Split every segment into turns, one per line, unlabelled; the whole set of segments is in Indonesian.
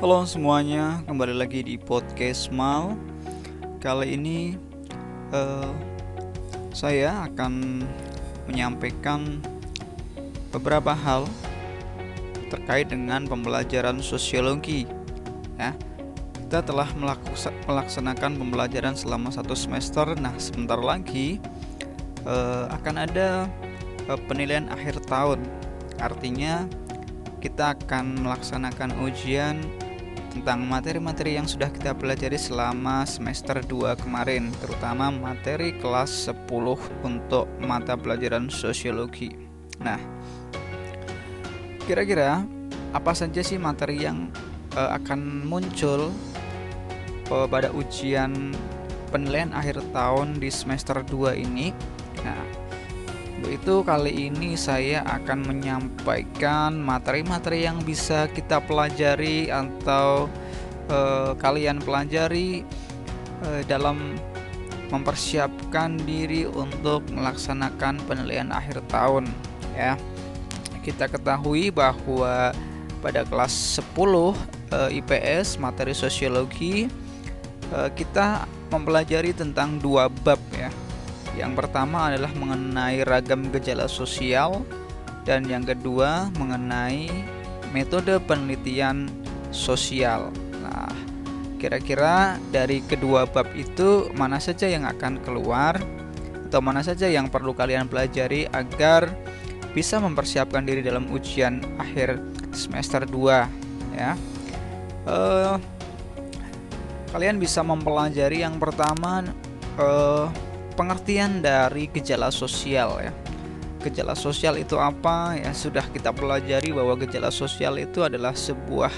Halo semuanya, kembali lagi di podcast Mal. Kali ini uh, saya akan menyampaikan beberapa hal terkait dengan pembelajaran sosiologi. Ya, kita telah melaksanakan pembelajaran selama satu semester. Nah, sebentar lagi uh, akan ada uh, penilaian akhir tahun. Artinya kita akan melaksanakan ujian tentang materi-materi yang sudah kita pelajari selama semester 2 kemarin, terutama materi kelas 10 untuk mata pelajaran sosiologi. Nah, kira-kira apa saja sih materi yang uh, akan muncul uh, pada ujian penilaian akhir tahun di semester 2 ini? Nah, itu kali ini saya akan menyampaikan materi-materi yang bisa kita pelajari atau uh, kalian pelajari uh, dalam mempersiapkan diri untuk melaksanakan penilaian akhir tahun ya. Kita ketahui bahwa pada kelas 10 uh, IPS materi sosiologi uh, kita mempelajari tentang dua bab ya yang pertama adalah mengenai ragam gejala sosial dan yang kedua mengenai metode penelitian sosial. Nah, kira-kira dari kedua bab itu mana saja yang akan keluar atau mana saja yang perlu kalian pelajari agar bisa mempersiapkan diri dalam ujian akhir semester 2 ya. Uh, kalian bisa mempelajari yang pertama uh, pengertian dari gejala sosial ya. Gejala sosial itu apa? Ya sudah kita pelajari bahwa gejala sosial itu adalah sebuah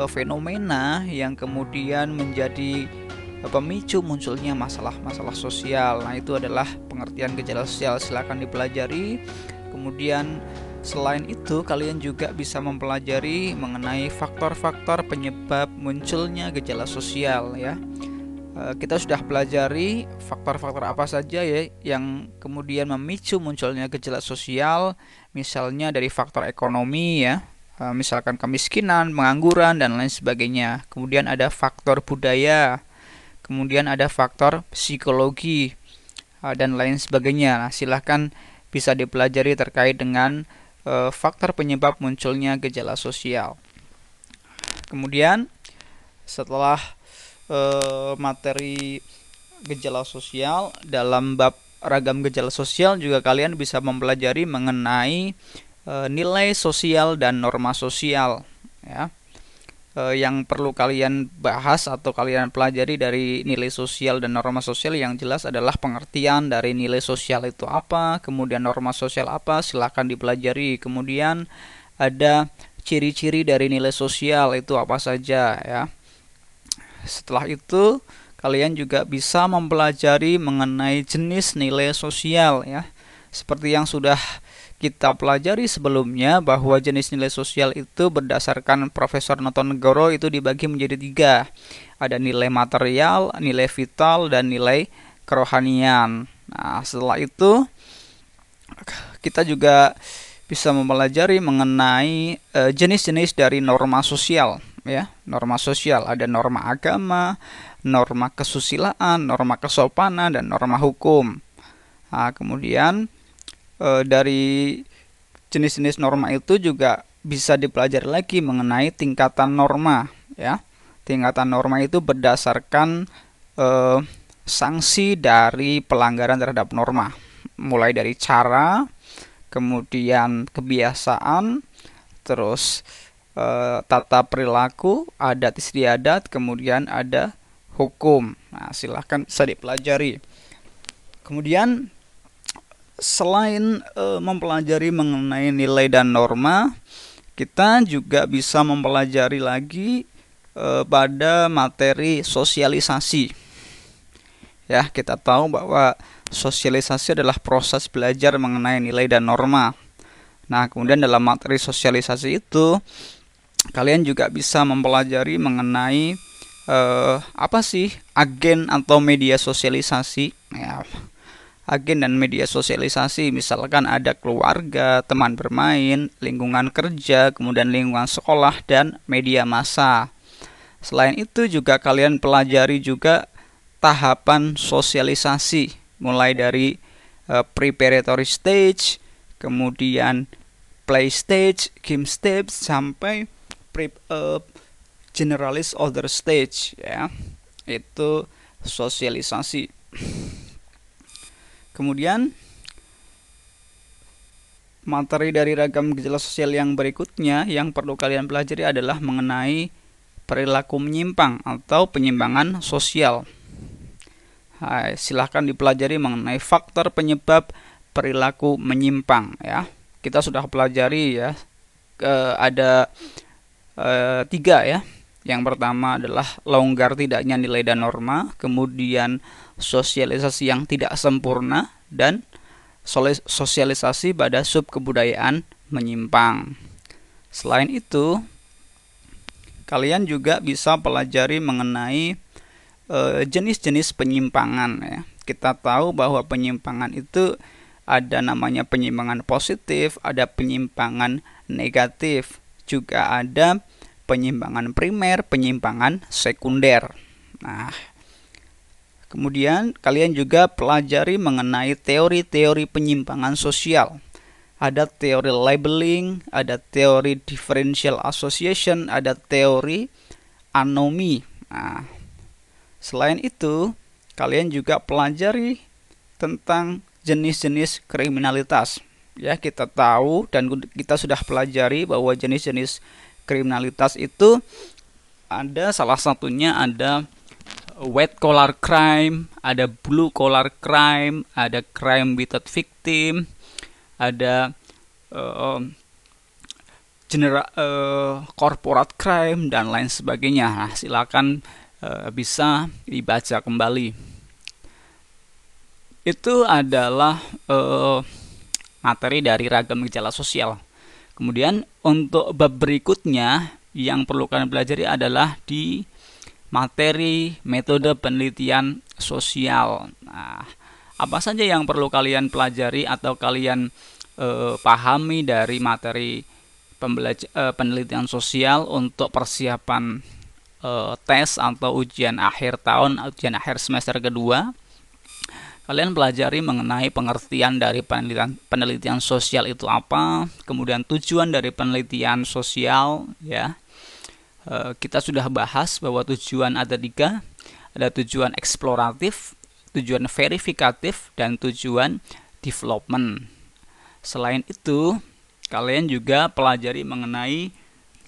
uh, fenomena yang kemudian menjadi uh, pemicu munculnya masalah-masalah sosial. Nah, itu adalah pengertian gejala sosial. Silakan dipelajari. Kemudian Selain itu, kalian juga bisa mempelajari mengenai faktor-faktor penyebab munculnya gejala sosial ya. Eh, kita sudah pelajari faktor-faktor apa saja ya yang kemudian memicu munculnya gejala sosial, misalnya dari faktor ekonomi ya, eh, misalkan kemiskinan, pengangguran dan lain sebagainya. Kemudian ada faktor budaya, kemudian ada faktor psikologi eh, dan lain sebagainya. Nah, silahkan bisa dipelajari terkait dengan faktor penyebab munculnya gejala sosial. Kemudian setelah uh, materi gejala sosial. Dalam bab ragam gejala sosial juga kalian bisa mempelajari mengenai uh, nilai sosial dan norma sosial ya. Uh, yang perlu kalian bahas atau kalian pelajari dari nilai sosial dan norma sosial yang jelas adalah pengertian dari nilai sosial itu apa kemudian norma sosial apa silahkan dipelajari. Kemudian ada ciri-ciri dari nilai sosial itu apa saja ya setelah itu, kalian juga bisa mempelajari mengenai jenis nilai sosial ya. Seperti yang sudah kita pelajari sebelumnya bahwa jenis nilai sosial itu berdasarkan Profesor Notonegoro itu dibagi menjadi tiga. Ada nilai material, nilai vital, dan nilai kerohanian. Nah, setelah itu kita juga bisa mempelajari mengenai eh, jenis-jenis dari norma sosial ya norma sosial. Ada norma agama norma kesusilaan norma kesopanan dan norma hukum. Nah, kemudian e, dari jenis-jenis norma itu juga bisa dipelajari lagi mengenai tingkatan norma ya. Tingkatan norma itu berdasarkan e, sanksi dari pelanggaran terhadap norma. Mulai dari cara kemudian kebiasaan terus e, tata perilaku, adat istiadat, kemudian ada hukum. Nah, silahkan bisa dipelajari. Kemudian selain e, mempelajari mengenai nilai dan norma, kita juga bisa mempelajari lagi e, pada materi sosialisasi. Ya, kita tahu bahwa sosialisasi adalah proses belajar mengenai nilai dan norma. Nah, kemudian dalam materi sosialisasi itu kalian juga bisa mempelajari mengenai uh, apa sih agen atau media sosialisasi? Ya agen dan media sosialisasi. Misalkan ada keluarga, teman bermain, lingkungan kerja, kemudian lingkungan sekolah dan media massa. Selain itu juga kalian pelajari juga tahapan sosialisasi. Mulai dari uh, preparatory stage, kemudian play stage, game stage sampai pre, uh, generalis other stage ya. Itu sosialisasi. Kemudian materi dari ragam gejala sosial yang berikutnya yang perlu kalian pelajari adalah mengenai perilaku menyimpang atau penyimpangan sosial. Hai, silahkan dipelajari mengenai faktor penyebab perilaku menyimpang ya. Kita sudah pelajari ya ke, ada e, tiga ya. Yang pertama adalah longgar tidaknya nilai dan norma, kemudian sosialisasi yang tidak sempurna dan sosialisasi pada sub kebudayaan menyimpang. Selain itu, kalian juga bisa pelajari mengenai Eh, jenis-jenis penyimpangan ya. Kita tahu bahwa penyimpangan itu ada namanya penyimpangan positif, ada penyimpangan negatif, juga ada penyimpangan primer, penyimpangan sekunder. Nah, kemudian kalian juga pelajari mengenai teori-teori penyimpangan sosial. Ada teori labeling, ada teori differential association, ada teori anomi. Nah, Selain itu, kalian juga pelajari tentang jenis-jenis kriminalitas. Ya, kita tahu dan kita sudah pelajari bahwa jenis-jenis kriminalitas itu ada salah satunya ada white collar crime, ada blue collar crime, ada crime without victim, ada uh, general uh, corporate crime dan lain sebagainya. Nah, silakan Eh, bisa dibaca kembali. Itu adalah uh, materi dari ragam gejala sosial. Kemudian untuk bab berikutnya yang perlu kalian pelajari adalah di materi metode penelitian sosial. Nah, apa saja yang perlu kalian pelajari atau kalian uh, pahami dari materi uh, penelitian sosial untuk persiapan uh, tes atau ujian akhir tahun, ujian akhir semester kedua, kalian pelajari mengenai pengertian dari penelitian penelitian sosial itu apa, kemudian tujuan dari penelitian sosial, ya. Uh, kita sudah bahas bahwa tujuan ada tiga, ada tujuan eksploratif, tujuan verifikatif, dan tujuan development. Selain itu, kalian juga pelajari mengenai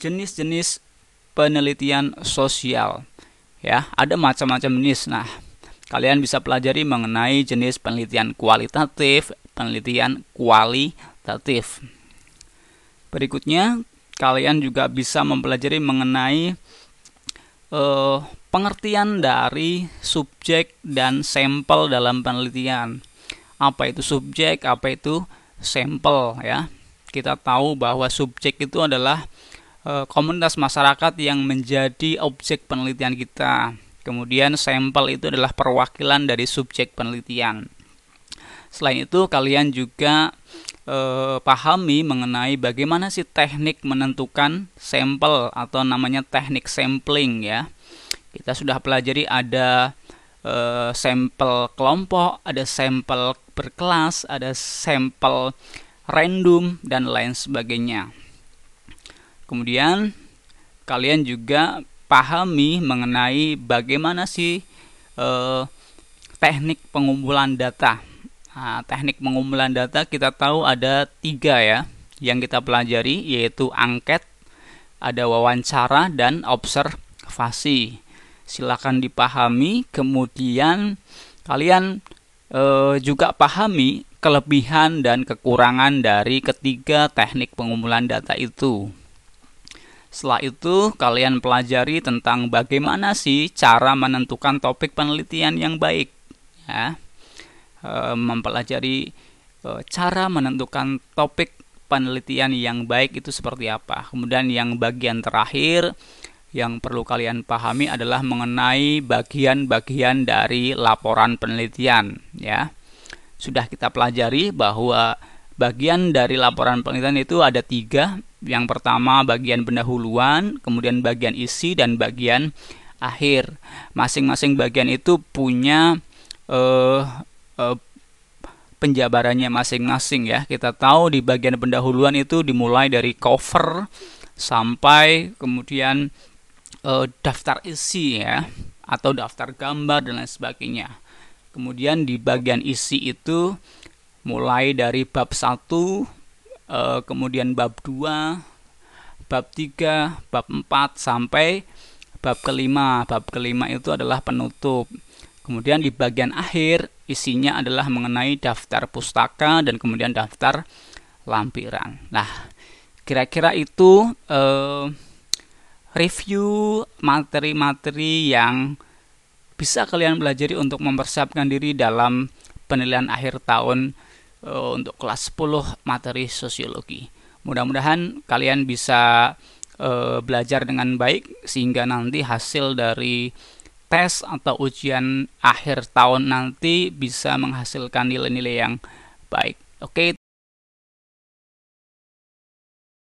jenis-jenis penelitian sosial. Ya, ada macam-macam jenis. Nah, kalian bisa pelajari mengenai jenis penelitian kualitatif, penelitian kualitatif. Berikutnya, kalian juga bisa mempelajari mengenai uh, pengertian dari subjek dan sampel dalam penelitian. Apa itu subjek, apa itu sampel ya. Kita tahu bahwa subjek itu adalah Eh, komunitas masyarakat yang menjadi objek penelitian kita. Kemudian sampel itu adalah perwakilan dari subjek penelitian. Selain itu, kalian juga eh, pahami mengenai bagaimana sih teknik menentukan sampel atau namanya teknik sampling ya. Kita sudah pelajari ada eh, sampel kelompok, ada sampel berkelas, ada sampel random dan lain sebagainya. Kemudian kalian juga pahami mengenai bagaimana sih eh, teknik pengumpulan data. Nah, teknik pengumpulan data kita tahu ada tiga ya yang kita pelajari yaitu angket, ada wawancara dan observasi. Silakan dipahami, kemudian kalian eh, juga pahami kelebihan dan kekurangan dari ketiga teknik pengumpulan data itu. Setelah itu, kalian pelajari tentang bagaimana sih cara menentukan topik penelitian yang baik. Ya. E, mempelajari e, cara menentukan topik penelitian yang baik itu seperti apa. Kemudian yang bagian terakhir yang perlu kalian pahami adalah mengenai bagian-bagian dari laporan penelitian, ya.
sudah kita pelajari bahwa bagian dari laporan penelitian itu ada tiga. Yang pertama bagian pendahuluan, kemudian bagian isi dan bagian akhir. Masing-masing bagian itu punya uh, uh, penjabarannya masing-masing ya. Kita tahu di bagian pendahuluan itu dimulai dari cover sampai kemudian uh, daftar isi ya atau daftar gambar dan lain sebagainya. Kemudian di bagian isi itu mulai dari bab 1 kemudian bab 2, bab 3, bab 4 sampai bab kelima. Bab kelima itu adalah penutup. Kemudian di bagian akhir isinya adalah mengenai daftar pustaka dan kemudian daftar lampiran. Nah, kira-kira itu eh, review materi-materi yang bisa kalian pelajari untuk mempersiapkan diri dalam penilaian akhir tahun eh, untuk kelas 10 materi sosiologi. Mudah-mudahan kalian bisa e, belajar dengan baik sehingga nanti hasil dari tes atau ujian akhir tahun nanti bisa menghasilkan nilai-nilai yang baik. Oke,